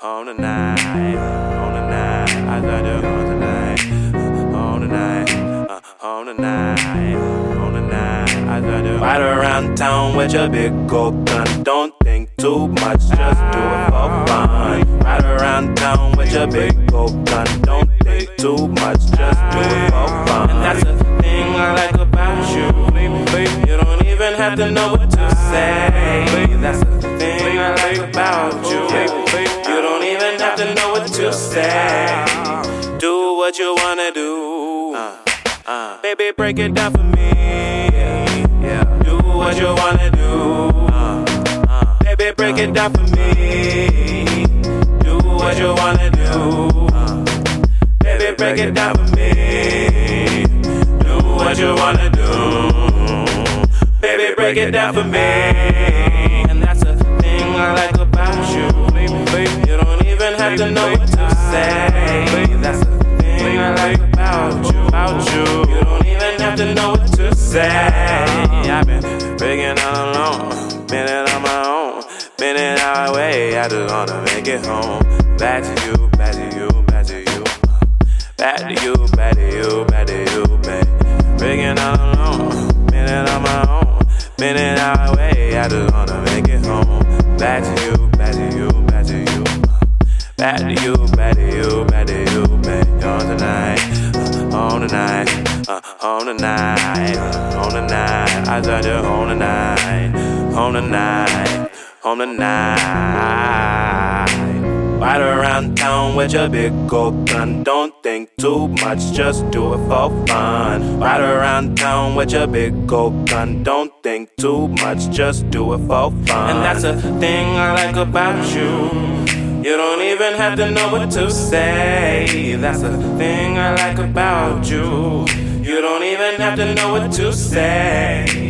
on the night, on the night. I got you on tonight, on the night, uh, on the night, on the night. I you right around town with your big gold gun. Don't think too much, just do it for fun. Right around town with your big gold gun. Don't think too much, just do it for fun. And that's the thing I like about you. You don't even have to know what to say. That's the thing I like about. You say. Do what you wanna do. Uh, Baby, break it down for me. Do what you wanna do. Uh. Baby, break it down for me. Do what you wanna do. Baby, break it down for me. Do what you wanna do. Baby, break it down for me. And that's the thing I like about you. You don't even have to know what to That's the thing I like about you. You. Don't even have to know what to say. I've been breaking all alone, been it on my own, been it our way. I just wanna make it home. Back to you, back to you, back to you. Back to you, back to you, back to you. Breaking all alone, been it on my own, been it our way. I just wanna make it home. Back to you, back to you, back to you. Back to you, back to you, back to you, babe. On tonight, on the night, uh, on the night, uh, on the night. I said you on the night, on the night, on the night. Ride around town with your big gold gun. Don't think too much, just do it for fun. Ride around town with your big gold gun. Don't think too much, just do it for fun. And that's the thing I like about you. You don't even have to know what to say. That's the thing I like about you. You don't even have to know what to say.